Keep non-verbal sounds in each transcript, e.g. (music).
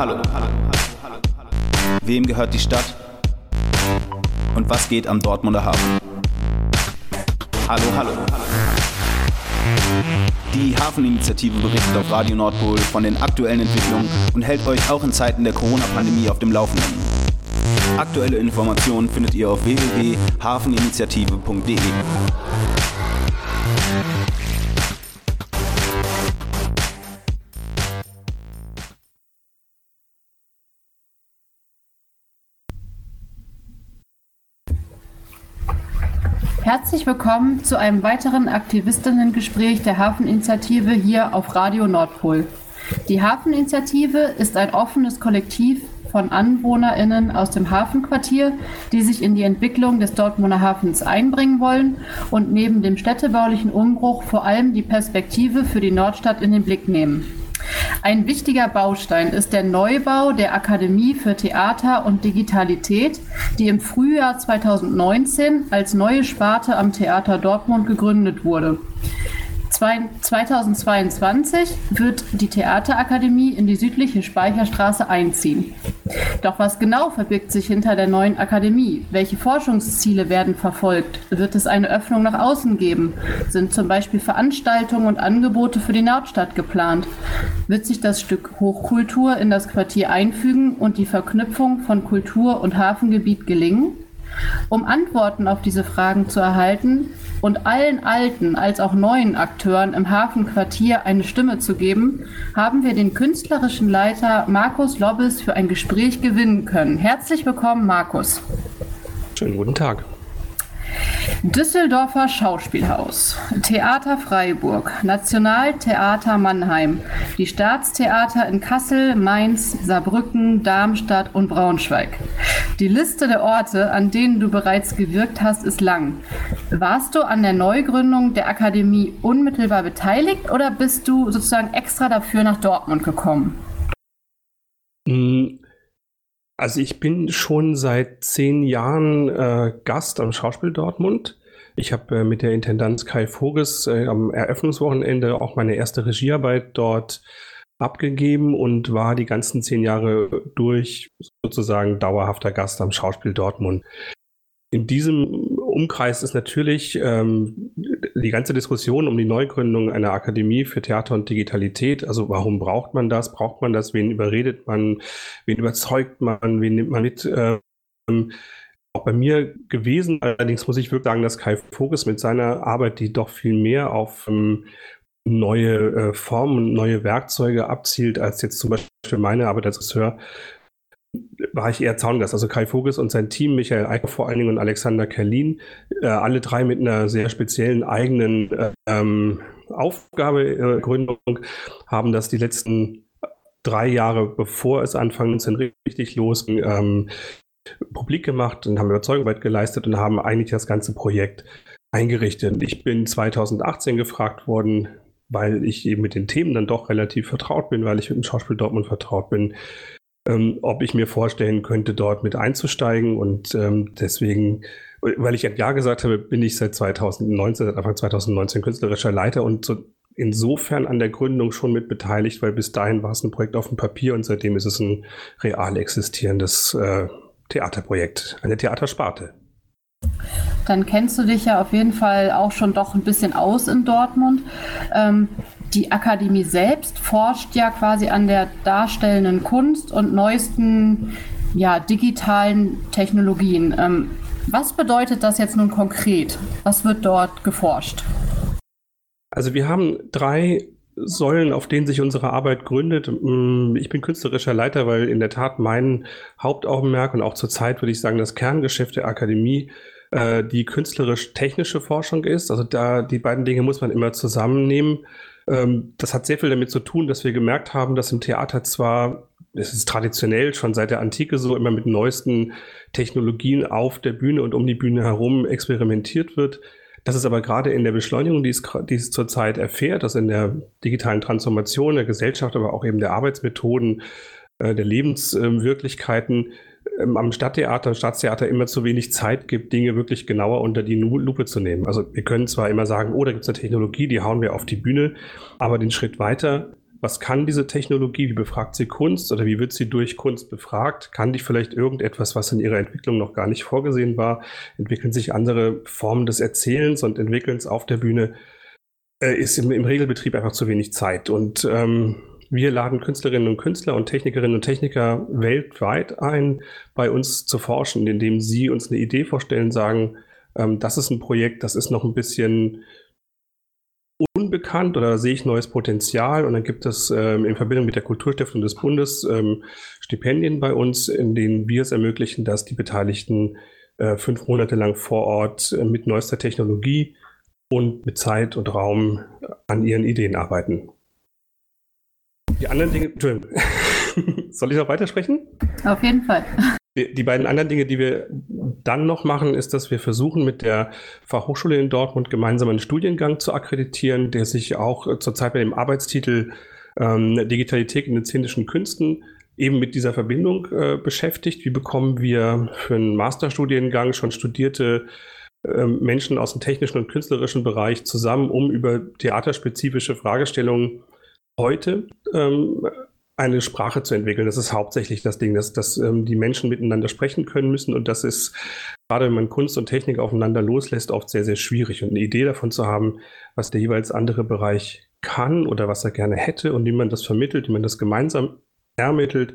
hallo. Wem gehört die Stadt? Und was geht am Dortmunder Hafen? Hallo, hallo. Die Hafeninitiative berichtet auf Radio Nordpol von den aktuellen Entwicklungen und hält euch auch in Zeiten der Corona-Pandemie auf dem Laufenden. Aktuelle Informationen findet ihr auf www.hafeninitiative.de. Herzlich willkommen zu einem weiteren Aktivistinnengespräch der Hafeninitiative hier auf Radio Nordpol. Die Hafeninitiative ist ein offenes Kollektiv von AnwohnerInnen aus dem Hafenquartier, die sich in die Entwicklung des Dortmunder Hafens einbringen wollen und neben dem städtebaulichen Umbruch vor allem die Perspektive für die Nordstadt in den Blick nehmen. Ein wichtiger Baustein ist der Neubau der Akademie für Theater und Digitalität, die im Frühjahr 2019 als neue Sparte am Theater Dortmund gegründet wurde. 2022 wird die Theaterakademie in die südliche Speicherstraße einziehen. Doch was genau verbirgt sich hinter der neuen Akademie? Welche Forschungsziele werden verfolgt? Wird es eine Öffnung nach außen geben? Sind zum Beispiel Veranstaltungen und Angebote für die Nordstadt geplant? Wird sich das Stück Hochkultur in das Quartier einfügen und die Verknüpfung von Kultur und Hafengebiet gelingen? Um Antworten auf diese Fragen zu erhalten und allen alten als auch neuen Akteuren im Hafenquartier eine Stimme zu geben, haben wir den künstlerischen Leiter Markus Lobbes für ein Gespräch gewinnen können. Herzlich willkommen, Markus. Schönen guten Tag. Düsseldorfer Schauspielhaus, Theater Freiburg, Nationaltheater Mannheim, die Staatstheater in Kassel, Mainz, Saarbrücken, Darmstadt und Braunschweig. Die Liste der Orte, an denen du bereits gewirkt hast, ist lang. Warst du an der Neugründung der Akademie unmittelbar beteiligt oder bist du sozusagen extra dafür nach Dortmund gekommen? Also ich bin schon seit zehn Jahren äh, Gast am Schauspiel Dortmund. Ich habe äh, mit der Intendanz Kai Voges äh, am Eröffnungswochenende auch meine erste Regiearbeit dort abgegeben und war die ganzen zehn Jahre durch sozusagen dauerhafter Gast am Schauspiel Dortmund. In diesem Umkreis ist natürlich ähm, die ganze Diskussion um die Neugründung einer Akademie für Theater und Digitalität. Also warum braucht man das? Braucht man das? Wen überredet man? Wen überzeugt man? Wen nimmt man mit? Ähm, auch bei mir gewesen. Allerdings muss ich wirklich sagen, dass Kai Voges mit seiner Arbeit, die doch viel mehr auf ähm, neue äh, Formen, neue Werkzeuge abzielt, als jetzt zum Beispiel meine Arbeit als Regisseur, war ich eher Zaungast. Also Kai Voges und sein Team, Michael Eicher vor allen Dingen und Alexander Kerlin, äh, alle drei mit einer sehr speziellen eigenen äh, ähm, Aufgabegründung, äh, haben das die letzten drei Jahre, bevor es Anfang 19 richtig losging, ähm, publik gemacht und haben Überzeugungsarbeit geleistet und haben eigentlich das ganze Projekt eingerichtet. Ich bin 2018 gefragt worden, weil ich eben mit den Themen dann doch relativ vertraut bin, weil ich mit dem Schauspiel Dortmund vertraut bin, ähm, ob ich mir vorstellen könnte, dort mit einzusteigen. Und ähm, deswegen, weil ich Ja gesagt habe, bin ich seit 2019, seit Anfang 2019 künstlerischer Leiter und so insofern an der Gründung schon mit beteiligt, weil bis dahin war es ein Projekt auf dem Papier und seitdem ist es ein real existierendes äh, Theaterprojekt, eine Theatersparte. Dann kennst du dich ja auf jeden Fall auch schon doch ein bisschen aus in Dortmund. Ähm, die Akademie selbst forscht ja quasi an der darstellenden Kunst und neuesten ja, digitalen Technologien. Ähm, was bedeutet das jetzt nun konkret? Was wird dort geforscht? Also wir haben drei Säulen, auf denen sich unsere Arbeit gründet. Mm, ich bin künstlerischer Leiter, weil in der Tat mein Hauptaugenmerk und auch zurzeit würde ich sagen, das Kerngeschäft der Akademie äh, die künstlerisch-technische Forschung ist. Also da die beiden Dinge muss man immer zusammennehmen. Ähm, das hat sehr viel damit zu tun, dass wir gemerkt haben, dass im Theater zwar es ist traditionell schon seit der Antike so immer mit neuesten Technologien auf der Bühne und um die Bühne herum experimentiert wird. Das ist aber gerade in der Beschleunigung, die es, die es zurzeit erfährt, also in der digitalen Transformation der Gesellschaft, aber auch eben der Arbeitsmethoden, äh, der Lebenswirklichkeiten, am Stadttheater, Staatstheater immer zu wenig Zeit gibt, Dinge wirklich genauer unter die Lupe zu nehmen. Also wir können zwar immer sagen, oh, da gibt es eine Technologie, die hauen wir auf die Bühne, aber den Schritt weiter was kann diese Technologie, wie befragt sie Kunst oder wie wird sie durch Kunst befragt? Kann die vielleicht irgendetwas, was in ihrer Entwicklung noch gar nicht vorgesehen war? Entwickeln sich andere Formen des Erzählens und Entwickelns auf der Bühne? Äh, ist im, im, Regelbetrieb einfach zu wenig Zeit. Und ähm, wir laden Künstlerinnen und Künstler und Technikerinnen und Techniker weltweit ein, bei uns zu forschen, indem sie uns eine Idee vorstellen, sagen, ähm, das ist ein Projekt, das ist noch ein bisschen unbekannt oder sehe ich neues Potenzial und dann gibt es ähm, in Verbindung mit der Kulturstiftung des Bundes ähm, Stipendien bei uns, in denen wir es ermöglichen, dass die Beteiligten äh, fünf Monate lang vor Ort äh, mit neuester Technologie und mit Zeit und Raum an ihren Ideen arbeiten. Die anderen Dinge, Entschuldigung, (laughs) soll ich noch weitersprechen? Auf jeden Fall. Die beiden anderen Dinge, die wir dann noch machen, ist, dass wir versuchen, mit der Fachhochschule in Dortmund gemeinsam einen Studiengang zu akkreditieren, der sich auch äh, zurzeit mit dem Arbeitstitel ähm, Digitalität in den szenischen Künsten eben mit dieser Verbindung äh, beschäftigt. Wie bekommen wir für einen Masterstudiengang schon studierte äh, Menschen aus dem technischen und künstlerischen Bereich zusammen, um über theaterspezifische Fragestellungen heute ähm, eine Sprache zu entwickeln. Das ist hauptsächlich das Ding, dass, dass ähm, die Menschen miteinander sprechen können müssen. Und das ist, gerade wenn man Kunst und Technik aufeinander loslässt, oft sehr, sehr schwierig. Und eine Idee davon zu haben, was der jeweils andere Bereich kann oder was er gerne hätte und wie man das vermittelt, wie man das gemeinsam ermittelt,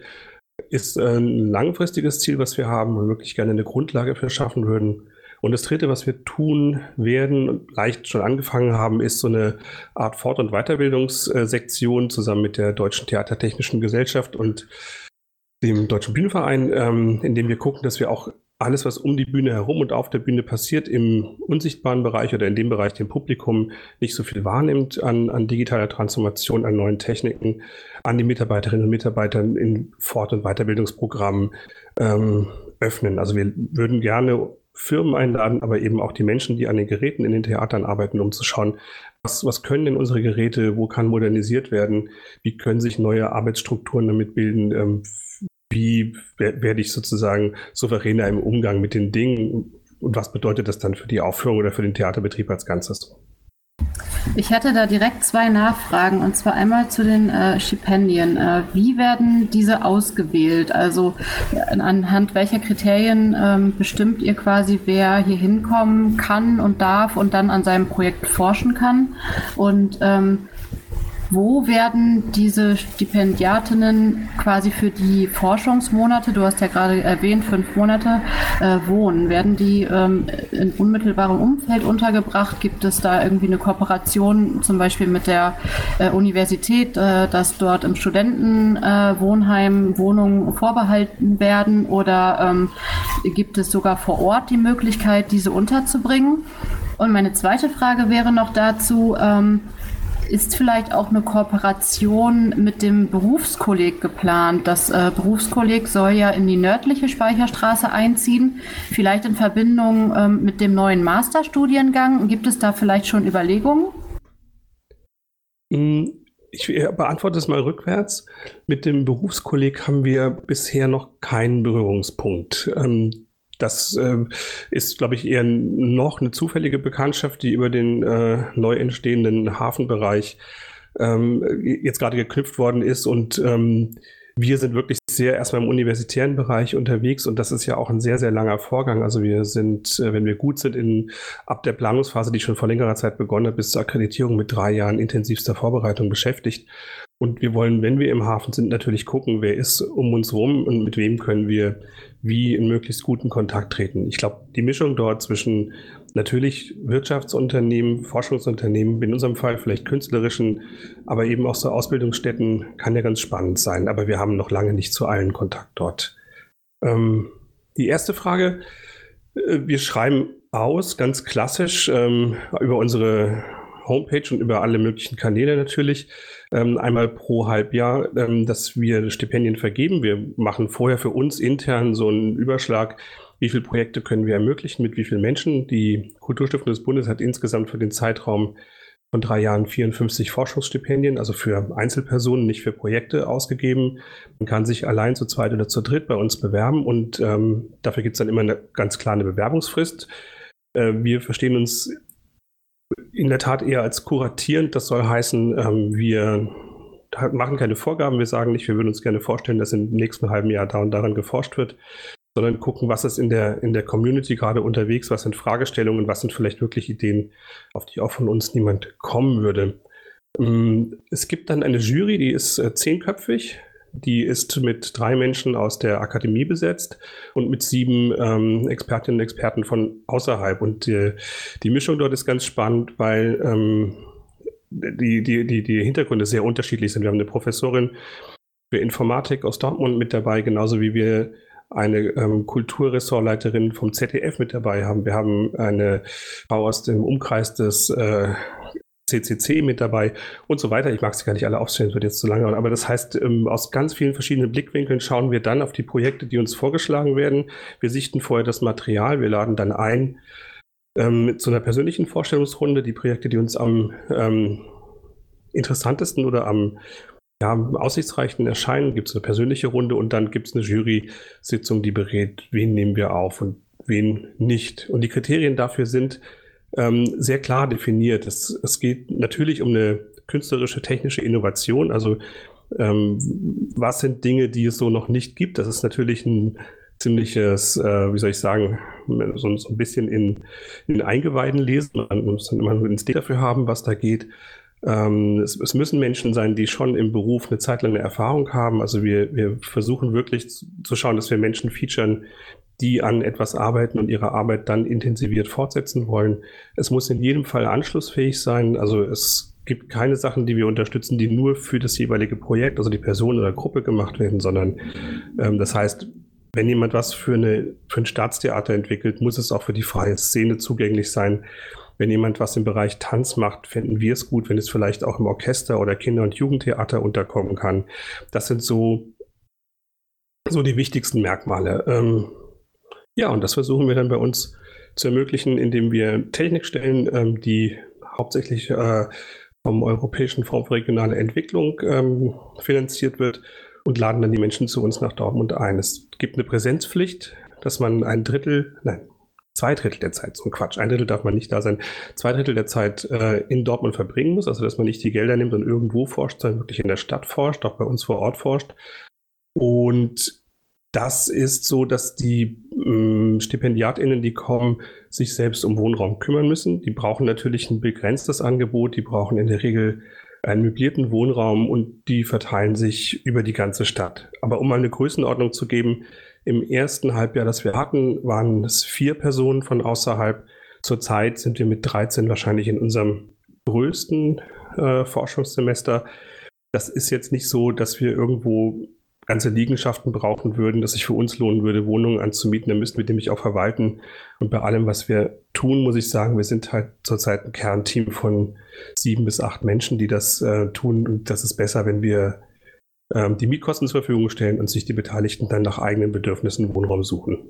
ist ein langfristiges Ziel, was wir haben und wirklich gerne eine Grundlage für schaffen würden. Und das Dritte, was wir tun werden und leicht schon angefangen haben, ist so eine Art Fort- und Weiterbildungssektion zusammen mit der Deutschen Theatertechnischen Gesellschaft und dem Deutschen Bühnenverein, ähm, in dem wir gucken, dass wir auch alles, was um die Bühne herum und auf der Bühne passiert, im unsichtbaren Bereich oder in dem Bereich, dem Publikum nicht so viel wahrnimmt an, an digitaler Transformation, an neuen Techniken, an die Mitarbeiterinnen und Mitarbeiter in Fort- und Weiterbildungsprogrammen ähm, öffnen. Also wir würden gerne Firmen einladen, aber eben auch die Menschen, die an den Geräten in den Theatern arbeiten, um zu schauen, was, was können denn unsere Geräte, wo kann modernisiert werden, wie können sich neue Arbeitsstrukturen damit bilden, ähm, wie werde ich sozusagen souveräner im Umgang mit den Dingen? Und was bedeutet das dann für die Aufführung oder für den Theaterbetrieb als Ganzes? Ich hatte da direkt zwei Nachfragen und zwar einmal zu den äh, Stipendien. Äh, wie werden diese ausgewählt? Also äh, anhand welcher Kriterien ähm, bestimmt ihr quasi, wer hier hinkommen kann und darf und dann an seinem Projekt forschen kann? Und ähm, wo werden diese Stipendiatinnen quasi für die Forschungsmonate, du hast ja gerade erwähnt, fünf Monate, äh, wohnen? Werden die ähm, in unmittelbarem Umfeld untergebracht? Gibt es da irgendwie eine Kooperation zum Beispiel mit der äh, Universität, äh, dass dort im Studentenwohnheim äh, Wohnungen vorbehalten werden? Oder ähm, gibt es sogar vor Ort die Möglichkeit, diese unterzubringen? Und meine zweite Frage wäre noch dazu, ähm, ist vielleicht auch eine Kooperation mit dem Berufskolleg geplant? Das äh, Berufskolleg soll ja in die nördliche Speicherstraße einziehen, vielleicht in Verbindung ähm, mit dem neuen Masterstudiengang. Gibt es da vielleicht schon Überlegungen? Hm, ich beantworte es mal rückwärts. Mit dem Berufskolleg haben wir bisher noch keinen Berührungspunkt. Ähm, das äh, ist, glaube ich, eher noch eine zufällige Bekanntschaft, die über den äh, neu entstehenden Hafenbereich ähm, jetzt gerade geknüpft worden ist. Und ähm, wir sind wirklich sehr erstmal im universitären Bereich unterwegs und das ist ja auch ein sehr, sehr langer Vorgang. Also wir sind, äh, wenn wir gut sind, in, ab der Planungsphase, die schon vor längerer Zeit begonnen hat, bis zur Akkreditierung mit drei Jahren intensivster Vorbereitung beschäftigt. Und wir wollen, wenn wir im Hafen sind, natürlich gucken, wer ist um uns rum und mit wem können wir wie in möglichst guten Kontakt treten. Ich glaube, die Mischung dort zwischen natürlich Wirtschaftsunternehmen, Forschungsunternehmen, in unserem Fall vielleicht künstlerischen, aber eben auch so Ausbildungsstätten kann ja ganz spannend sein. Aber wir haben noch lange nicht zu allen Kontakt dort. Ähm, die erste Frage, äh, wir schreiben aus, ganz klassisch, ähm, über unsere Homepage und über alle möglichen Kanäle natürlich ähm, einmal pro Halbjahr, ähm, dass wir Stipendien vergeben. Wir machen vorher für uns intern so einen Überschlag, wie viele Projekte können wir ermöglichen, mit wie vielen Menschen. Die Kulturstiftung des Bundes hat insgesamt für den Zeitraum von drei Jahren 54 Forschungsstipendien, also für Einzelpersonen, nicht für Projekte ausgegeben. Man kann sich allein zu zweit oder zu dritt bei uns bewerben und ähm, dafür gibt es dann immer eine ganz klare Bewerbungsfrist. Äh, wir verstehen uns in der Tat eher als kuratierend. Das soll heißen, ähm, wir machen keine Vorgaben, wir sagen nicht, wir würden uns gerne vorstellen, dass im nächsten halben Jahr da und daran geforscht wird, sondern gucken, was ist in der, in der Community gerade unterwegs, was sind Fragestellungen, was sind vielleicht wirklich Ideen, auf die auch von uns niemand kommen würde. Ähm, es gibt dann eine Jury, die ist äh, zehnköpfig. Die ist mit drei Menschen aus der Akademie besetzt und mit sieben ähm, Expertinnen und Experten von außerhalb. Und die, die Mischung dort ist ganz spannend, weil ähm, die, die, die, die Hintergründe sehr unterschiedlich sind. Wir haben eine Professorin für Informatik aus Dortmund mit dabei, genauso wie wir eine ähm, Kulturressortleiterin vom ZDF mit dabei haben. Wir haben eine Frau aus dem Umkreis des äh, CCC mit dabei und so weiter. Ich mag sie gar nicht alle aufstellen, wird jetzt zu lange. Aber das heißt, ähm, aus ganz vielen verschiedenen Blickwinkeln schauen wir dann auf die Projekte, die uns vorgeschlagen werden. Wir sichten vorher das Material, wir laden dann ein ähm, zu einer persönlichen Vorstellungsrunde. Die Projekte, die uns am ähm, interessantesten oder am ja, aussichtsreichen erscheinen, gibt es eine persönliche Runde und dann gibt es eine Jury-Sitzung, die berät, wen nehmen wir auf und wen nicht. Und die Kriterien dafür sind ähm, sehr klar definiert. Es, es geht natürlich um eine künstlerische, technische Innovation. Also ähm, was sind Dinge, die es so noch nicht gibt? Das ist natürlich ein ziemliches, äh, wie soll ich sagen, so, so ein bisschen in, in Eingeweiden lesen. Man muss dann immer ein Instinkt dafür haben, was da geht. Ähm, es, es, müssen Menschen sein, die schon im Beruf eine Zeit lang eine Erfahrung haben. Also wir, wir versuchen wirklich zu, schauen, dass wir Menschen featuren, die an etwas arbeiten und ihre Arbeit dann intensiviert fortsetzen wollen. Es muss in jedem Fall anschlussfähig sein. Also es gibt keine Sachen, die wir unterstützen, die nur für das jeweilige Projekt, also die Person oder Gruppe gemacht werden, sondern ähm, das heißt, wenn jemand was für, eine, für ein Staatstheater entwickelt, muss es auch für die freie Szene zugänglich sein. Wenn jemand was im Bereich Tanz macht, finden wir es gut, wenn es vielleicht auch im Orchester oder Kinder- und Jugendtheater unterkommen kann. Das sind so, so die wichtigsten Merkmale. Ähm, ja, und das versuchen wir dann bei uns zu ermöglichen, indem wir Technik stellen, ähm, die hauptsächlich äh, vom Europäischen Fonds für regionale Entwicklung ähm, finanziert wird und laden dann die Menschen zu uns nach Dortmund ein. Es gibt eine Präsenzpflicht, dass man ein Drittel, nein, zwei Drittel der Zeit, so ein Quatsch, ein Drittel darf man nicht da sein, zwei Drittel der Zeit äh, in Dortmund verbringen muss, also dass man nicht die Gelder nimmt und irgendwo forscht, sondern wirklich in der Stadt forscht, auch bei uns vor Ort forscht. Und das ist so, dass die ähm, StipendiatInnen, die kommen, sich selbst um Wohnraum kümmern müssen. Die brauchen natürlich ein begrenztes Angebot, die brauchen in der Regel einen möblierten Wohnraum und die verteilen sich über die ganze Stadt. Aber um mal eine Größenordnung zu geben, im ersten Halbjahr, das wir hatten, waren es vier Personen von außerhalb. Zurzeit sind wir mit 13 wahrscheinlich in unserem größten äh, Forschungssemester. Das ist jetzt nicht so, dass wir irgendwo ganze Liegenschaften brauchen würden, dass sich für uns lohnen würde, Wohnungen anzumieten, dann müssten wir nämlich auch verwalten. Und bei allem, was wir tun, muss ich sagen, wir sind halt zurzeit ein Kernteam von sieben bis acht Menschen, die das äh, tun. Und das ist besser, wenn wir ähm, die Mietkosten zur Verfügung stellen und sich die Beteiligten dann nach eigenen Bedürfnissen Wohnraum suchen.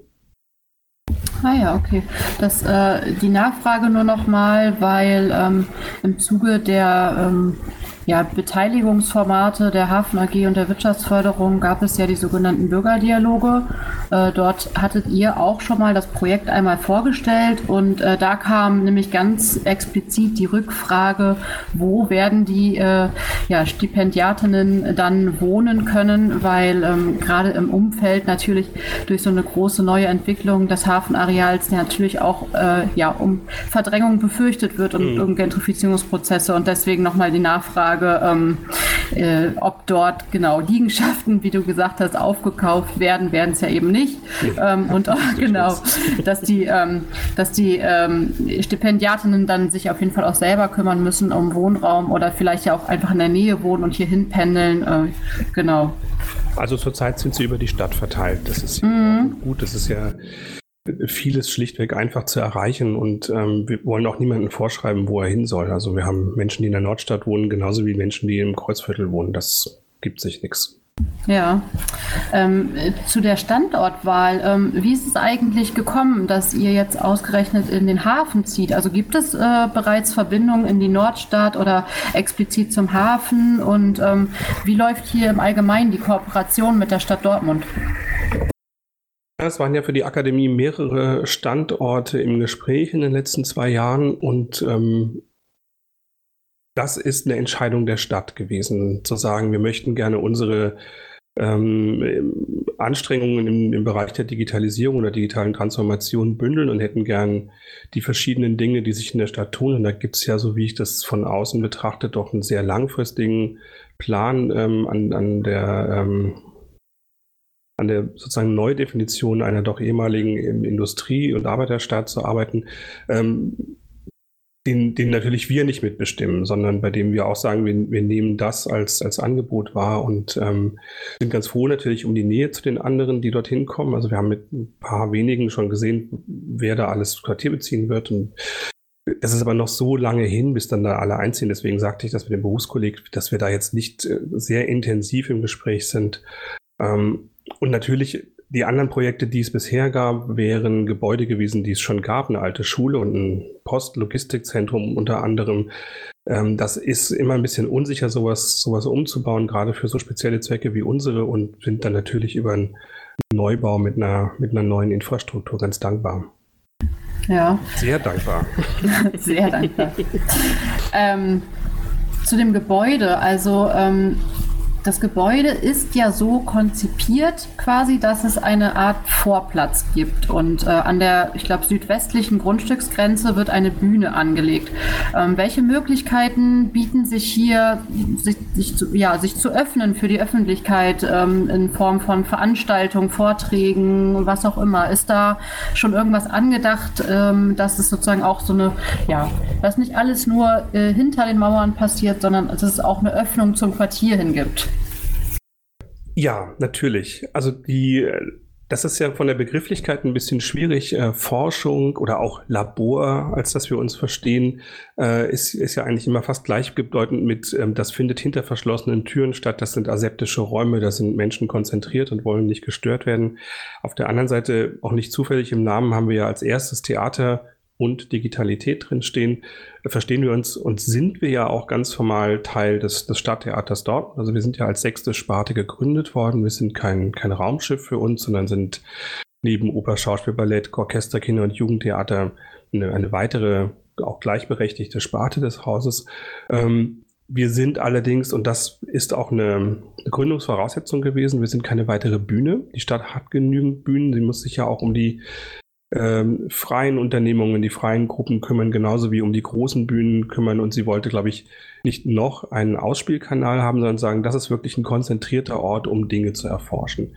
Ah ja, okay. Das, äh, die Nachfrage nur nochmal, weil ähm, im Zuge der ähm, ja, Beteiligungsformate der Hafen AG und der Wirtschaftsförderung gab es ja die sogenannten Bürgerdialoge. Äh, dort hattet ihr auch schon mal das Projekt einmal vorgestellt und äh, da kam nämlich ganz explizit die Rückfrage, wo werden die äh, ja, Stipendiatinnen dann wohnen können, weil ähm, gerade im Umfeld natürlich durch so eine große neue Entwicklung des Hafenareals natürlich auch äh, ja, um Verdrängung befürchtet wird und mhm. um Gentrifizierungsprozesse und deswegen nochmal die Nachfrage, Frage, ähm, äh, ob dort genau Liegenschaften, wie du gesagt hast, aufgekauft werden, werden es ja eben nicht. Ähm, und (laughs) auch, (laughs) genau, dass die, ähm, dass die ähm, Stipendiatinnen dann sich auf jeden Fall auch selber kümmern müssen um Wohnraum oder vielleicht ja auch einfach in der Nähe wohnen und hier hinpendeln. Äh, genau. Also zurzeit sind sie über die Stadt verteilt. Das ist mhm. gut. Das ist ja vieles schlichtweg einfach zu erreichen und ähm, wir wollen auch niemandem vorschreiben, wo er hin soll. Also wir haben Menschen, die in der Nordstadt wohnen, genauso wie Menschen, die im Kreuzviertel wohnen. Das gibt sich nichts. Ja, ähm, zu der Standortwahl. Ähm, wie ist es eigentlich gekommen, dass ihr jetzt ausgerechnet in den Hafen zieht? Also gibt es äh, bereits Verbindungen in die Nordstadt oder explizit zum Hafen? Und ähm, wie läuft hier im Allgemeinen die Kooperation mit der Stadt Dortmund? Es waren ja für die Akademie mehrere Standorte im Gespräch in den letzten zwei Jahren und ähm, das ist eine Entscheidung der Stadt gewesen, zu sagen, wir möchten gerne unsere ähm, Anstrengungen im, im, Bereich der Digitalisierung oder digitalen Transformation bündeln und hätten gern die verschiedenen Dinge, die sich in der Stadt tun. Und da gibt es ja, so wie ich das von außen betrachte, doch einen sehr langfristigen Plan ähm, an, an der ähm, an der sozusagen Neudefinition einer doch ehemaligen Industrie- und Arbeiterstaat zu arbeiten. Ähm, den, den natürlich wir nicht mitbestimmen, sondern bei dem wir auch sagen, wir, wir nehmen das als, als Angebot wahr und ähm, sind ganz froh natürlich um die Nähe zu den anderen, die dorthin kommen. Also wir haben mit ein paar wenigen schon gesehen, wer da alles Quartier beziehen wird und das ist aber noch so lange hin, bis dann da alle einziehen. Deswegen sagte ich das mit dem Berufskolleg, dass wir da jetzt nicht äh, sehr intensiv im Gespräch sind. Ähm, und natürlich die anderen Projekte, die es bisher gab, wären Gebäude gewesen, die es schon gab, eine alte Schule und ein Postlogistikzentrum unter anderem. Ähm, das ist immer ein bisschen unsicher, sowas, sowas umzubauen, gerade für so spezielle Zwecke wie unsere und sind dann natürlich über einen Neubau mit einer, mit einer neuen Infrastruktur ganz dankbar. Ja. Sehr dankbar. (laughs) Sehr dankbar. ähm, zu dem Gebäude, also ähm, das Gebäude ist ja so konzipiert quasi, dass es eine Art Vorplatz gibt. Und äh, an der, ich glaube, südwestlichen Grundstücksgrenze wird eine Bühne angelegt. Ähm, welche Möglichkeiten bieten sich hier, sich, sich, zu, ja, sich zu öffnen für die Öffentlichkeit ähm, in Form von Veranstaltungen, Vorträgen, was auch immer? Ist da schon irgendwas angedacht, ähm, dass es sozusagen auch so eine, ja, dass nicht alles nur äh, hinter den Mauern passiert, sondern dass es auch eine Öffnung zum Quartier hin gibt? Ja, natürlich. Also die, das ist ja von der Begrifflichkeit ein bisschen schwierig. Äh, Forschung oder auch Labor, als dass wir uns verstehen, äh, ist, ist ja eigentlich immer fast gleichbedeutend mit, ähm, das findet hinter verschlossenen Türen statt. Das sind aseptische Räume, da sind Menschen konzentriert und wollen nicht gestört werden. Auf der anderen Seite, auch nicht zufällig im Namen, haben wir ja als erstes Theater und Digitalität drinstehen, verstehen wir uns und sind wir ja auch ganz formal Teil des, des Stadttheaters dort. Also wir sind ja als sechste Sparte gegründet worden. Wir sind kein, kein Raumschiff für uns, sondern sind neben Oper, Schauspiel, Ballett, Orchester, Kinder- und Jugendtheater eine, eine weitere, auch gleichberechtigte Sparte des Hauses. Ähm, wir sind allerdings, und das ist auch eine, Gründungsvoraussetzung gewesen, wir sind keine weitere Bühne. Die Stadt hat genügend Bühnen. Sie muss sich ja auch um die ähm, freien Unternehmungen, die freien Gruppen kümmern, genauso wie um die großen Bühnen kümmern. Und sie wollte, glaube ich, nicht noch einen Ausspielkanal haben, sondern sagen, das ist wirklich ein konzentrierter Ort, um Dinge zu erforschen.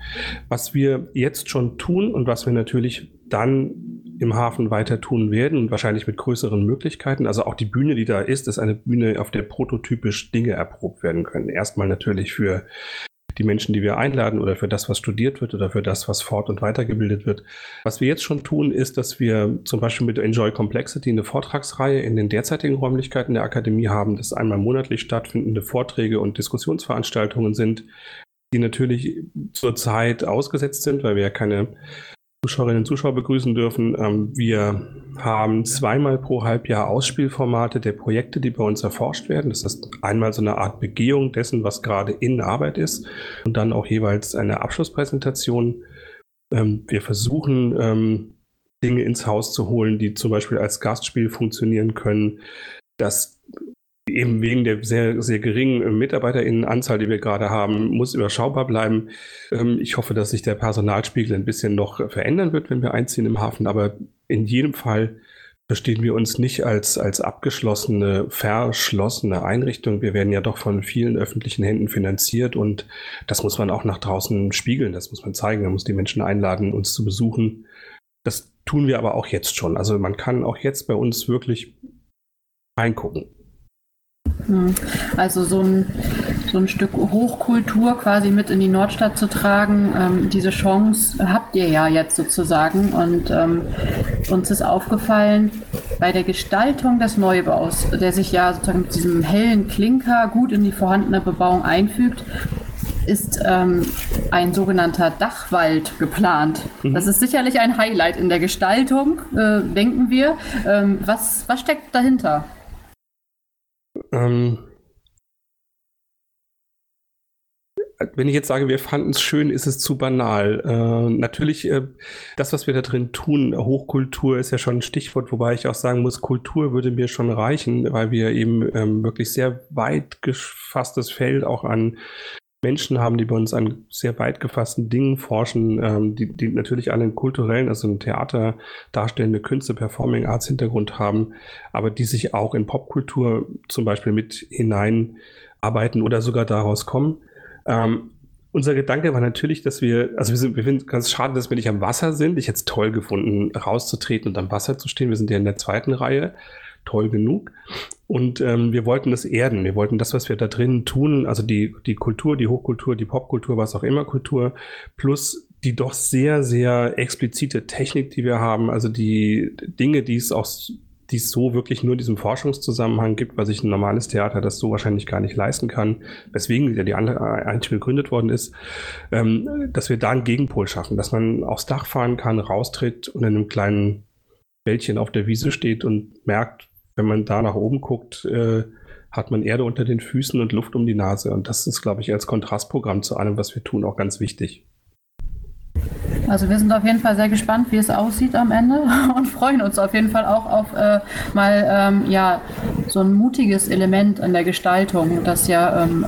Was wir jetzt schon tun und was wir natürlich dann im Hafen weiter tun werden und wahrscheinlich mit größeren Möglichkeiten. Also auch die Bühne, die da ist, ist eine Bühne, auf der prototypisch Dinge erprobt werden können. Erstmal natürlich für die Menschen, die wir einladen oder für das, was studiert wird oder für das, was fort- und weitergebildet wird. Was wir jetzt schon tun, ist, dass wir zum Beispiel mit Enjoy Complexity eine Vortragsreihe in den derzeitigen Räumlichkeiten der Akademie haben, das einmal monatlich stattfindende Vorträge und Diskussionsveranstaltungen sind, die natürlich zurzeit ausgesetzt sind, weil wir ja keine Zuschauerinnen und Zuschauer begrüßen dürfen. Ähm, wir haben zweimal pro Halbjahr Ausspielformate der Projekte, die bei uns erforscht werden. Das ist einmal so eine Art Begehung dessen, was gerade in Arbeit ist und dann auch jeweils eine Abschlusspräsentation. Ähm, wir versuchen, ähm, Dinge ins Haus zu holen, die zum Beispiel als Gastspiel funktionieren können. Das eben wegen der sehr, sehr geringen Mitarbeiterinnenanzahl, die wir gerade haben, muss überschaubar bleiben. Ähm, ich hoffe, dass sich der Personalspiegel ein bisschen noch verändern wird, wenn wir einziehen im Hafen. Aber in jedem Fall verstehen wir uns nicht als, als abgeschlossene, verschlossene Einrichtung. Wir werden ja doch von vielen öffentlichen Händen finanziert und das muss man auch nach draußen spiegeln. Das muss man zeigen. Man muss die Menschen einladen, uns zu besuchen. Das tun wir aber auch jetzt schon. Also man kann auch jetzt bei uns wirklich reingucken. Hm. Also so ein, so ein Stück Hochkultur quasi mit in die Nordstadt zu tragen, ähm, diese Chance habt ihr ja jetzt sozusagen. Und ähm, uns ist aufgefallen, bei der Gestaltung des Neubaus, der sich ja sozusagen mit diesem hellen Klinker gut in die vorhandene Bebauung einfügt, ist ähm, ein sogenannter Dachwald geplant. Mhm. Das ist sicherlich ein Highlight in der Gestaltung, äh, denken wir. Ähm, was, was steckt dahinter? Ähm, wenn ich jetzt sage, wir fanden es schön, ist es zu banal. Äh, natürlich, äh, das, was wir da drin tun, Hochkultur ist ja schon ein Stichwort, wobei ich auch sagen muss, Kultur würde mir schon reichen, weil wir eben ähm, wirklich sehr weit gefasstes Feld auch an Menschen haben, die bei uns an sehr weit gefassten Dingen forschen, ähm, die, die natürlich alle einen kulturellen, also ein Theater darstellende Künste, Performing Arts Hintergrund haben, aber die sich auch in Popkultur zum Beispiel mit hineinarbeiten oder sogar daraus kommen. Ähm, unser Gedanke war natürlich, dass wir, also wir, sind, wir finden es ganz schade, dass wir nicht am Wasser sind. Ich hätte es toll gefunden, rauszutreten und am Wasser zu stehen. Wir sind ja in der zweiten Reihe toll genug. Und ähm, wir wollten das erden. Wir wollten das, was wir da drin tun, also die, die Kultur, die Hochkultur, die Popkultur, was auch immer Kultur, plus die doch sehr, sehr explizite Technik, die wir haben, also die Dinge, die es auch die es so wirklich nur in diesem Forschungszusammenhang gibt, weil sich ein normales Theater das so wahrscheinlich gar nicht leisten kann, weswegen ja die andere eigentlich gegründet worden ist, ähm, dass wir da einen Gegenpol schaffen, dass man aufs Dach fahren kann, raustritt und in einem kleinen Wäldchen auf der Wiese steht und merkt, wenn man da nach oben guckt, äh, hat man Erde unter den Füßen und Luft um die Nase. Und das ist, glaube ich, als Kontrastprogramm zu allem, was wir tun, auch ganz wichtig. Also wir sind auf jeden Fall sehr gespannt, wie es aussieht am Ende (laughs) und freuen uns auf jeden Fall auch auf äh, mal ähm, ja so ein mutiges Element in der Gestaltung, das ja ähm,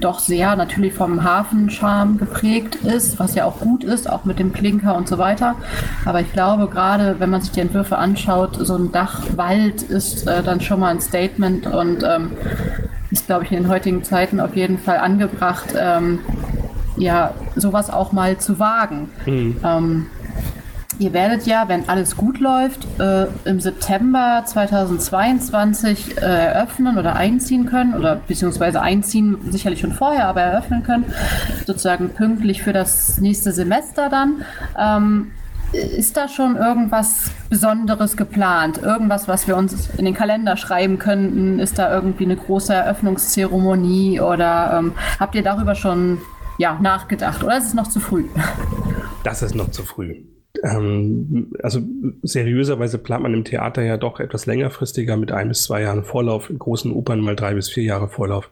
doch sehr natürlich vom Hafenscham geprägt ist, was ja auch gut ist, auch mit dem Klinker und so weiter. Aber ich glaube, gerade wenn man sich die Entwürfe anschaut, so ein Dachwald ist äh, dann schon mal ein Statement und ähm, ist, glaube ich, in den heutigen Zeiten auf jeden Fall angebracht, ähm, ja, sowas auch mal zu wagen. Mhm. Ähm, ihr werdet ja, wenn alles gut läuft, äh, im September 2022 äh, eröffnen oder einziehen können, oder beziehungsweise einziehen sicherlich schon vorher, aber eröffnen können, sozusagen pünktlich für das nächste Semester dann. Ähm, ist da schon irgendwas Besonderes geplant? Irgendwas, was wir uns in den Kalender schreiben könnten? Ist da irgendwie eine große Eröffnungszeremonie oder ähm, habt ihr darüber schon ja, nachgedacht oder ist es noch zu früh? Das ist noch zu früh. Ähm, also seriöserweise plant man im Theater ja doch etwas längerfristiger mit ein bis zwei Jahren Vorlauf, in großen Opern mal drei bis vier Jahre Vorlauf.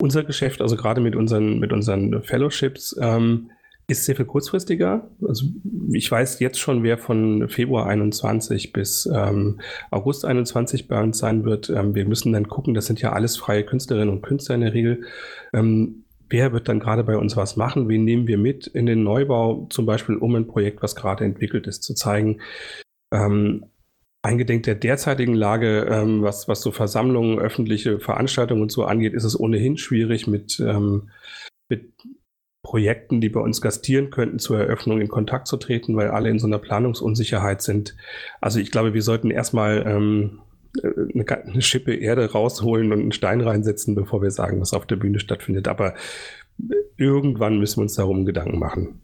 Unser Geschäft, also gerade mit unseren, mit unseren Fellowships, ähm, ist sehr viel kurzfristiger. Also ich weiß jetzt schon, wer von Februar 21 bis ähm, August 21 bei uns sein wird. Ähm, wir müssen dann gucken, das sind ja alles freie Künstlerinnen und Künstler in der Regel. Ähm, wer wird dann gerade bei uns was machen, wen nehmen wir mit in den Neubau, zum Beispiel um ein Projekt, was gerade entwickelt ist, zu zeigen. Ähm, eingedenk der derzeitigen Lage, ähm, was, was so Versammlungen, öffentliche Veranstaltungen und so angeht, ist es ohnehin schwierig mit, ähm, mit Projekten, die bei uns gastieren könnten, zur Eröffnung in Kontakt zu treten, weil alle in so einer Planungsunsicherheit sind. Also ich glaube, wir sollten erstmal ähm, eine, Schippe Erde rausholen und einen Stein reinsetzen, bevor wir sagen, was auf der Bühne stattfindet. Aber irgendwann müssen wir uns darum Gedanken machen.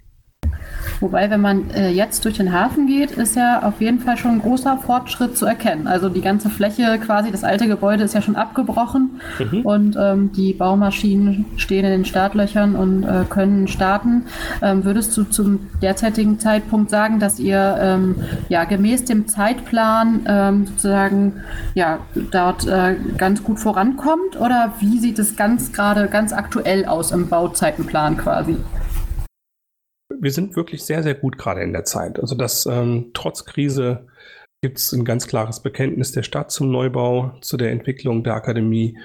Wobei, wenn man äh, jetzt durch den Hafen geht, ist ja auf jeden Fall schon ein großer Fortschritt zu erkennen. Also die ganze Fläche quasi, das alte Gebäude ist ja schon abgebrochen mhm. und ähm, die Baumaschinen stehen in den Startlöchern und äh, können starten. Ähm, würdest du zum derzeitigen Zeitpunkt sagen, dass ihr ähm, ja gemäß dem Zeitplan ähm, sozusagen ja dort äh, ganz gut vorankommt oder wie sieht es ganz gerade ganz aktuell aus im Bauzeitenplan quasi? Wir sind wirklich sehr, sehr gut gerade in der Zeit. Also dass ähm, trotz Krise gibt es ein ganz klares Bekenntnis der Stadt zum Neubau, zu der Entwicklung der Akademie.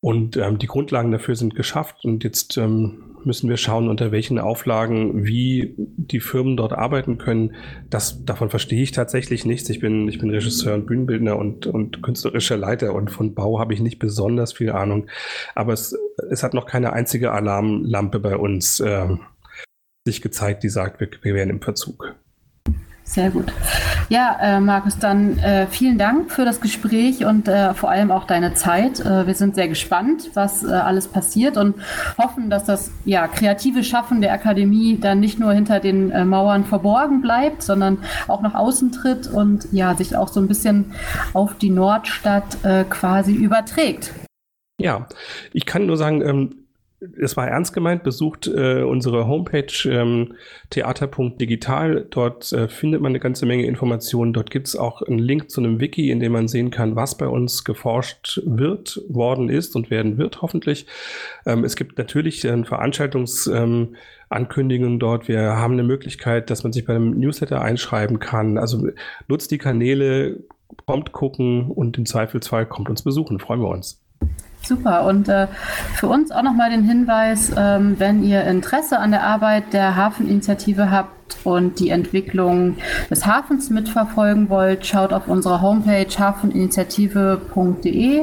Und ähm, die Grundlagen dafür sind geschafft. Und jetzt ähm, müssen wir schauen, unter welchen Auflagen, wie die Firmen dort arbeiten können. Das, davon verstehe ich tatsächlich nichts. Ich bin, ich bin Regisseur und Bühnenbildner und, und künstlerischer Leiter und von Bau habe ich nicht besonders viel Ahnung. Aber es, es hat noch keine einzige Alarmlampe bei uns äh, sich gezeigt, die sagt, wir, wir wären im Verzug. Sehr gut. Ja, äh, Markus, dann äh, vielen Dank für das Gespräch und äh, vor allem auch deine Zeit. Äh, wir sind sehr gespannt, was äh, alles passiert und hoffen, dass das ja, kreative Schaffen der Akademie dann nicht nur hinter den äh, Mauern verborgen bleibt, sondern auch nach außen tritt und ja, sich auch so ein bisschen auf die Nordstadt quasi überträgt. Ja, ich kann nur sagen, ähm, es war ernst gemeint, besucht äh, unsere Homepage ähm, theater.digital. Dort äh, findet man eine ganze Menge Informationen. Dort gibt es auch einen Link zu einem Wiki, in dem man sehen kann, was bei uns geforscht wird, worden ist und werden wird, hoffentlich. Ähm, es gibt natürlich äh, Veranstaltungsankündigungen ähm, dort. Wir haben eine Möglichkeit, dass man sich bei einem Newsletter einschreiben kann. Also nutzt die Kanäle, kommt gucken und im Zweifelsfall kommt uns besuchen. Freuen wir uns. Super. Und äh, für uns auch nochmal den Hinweis, ähm, wenn ihr Interesse an der Arbeit der Hafeninitiative habt und die Entwicklung des Hafens mitverfolgen wollt, schaut auf unserer Homepage hafeninitiative.de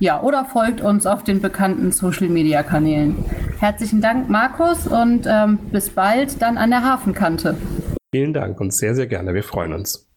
ja, oder folgt uns auf den bekannten Social-Media-Kanälen. Herzlichen Dank, Markus, und ähm, bis bald dann an der Hafenkante. Vielen Dank und sehr, sehr gerne. Wir freuen uns.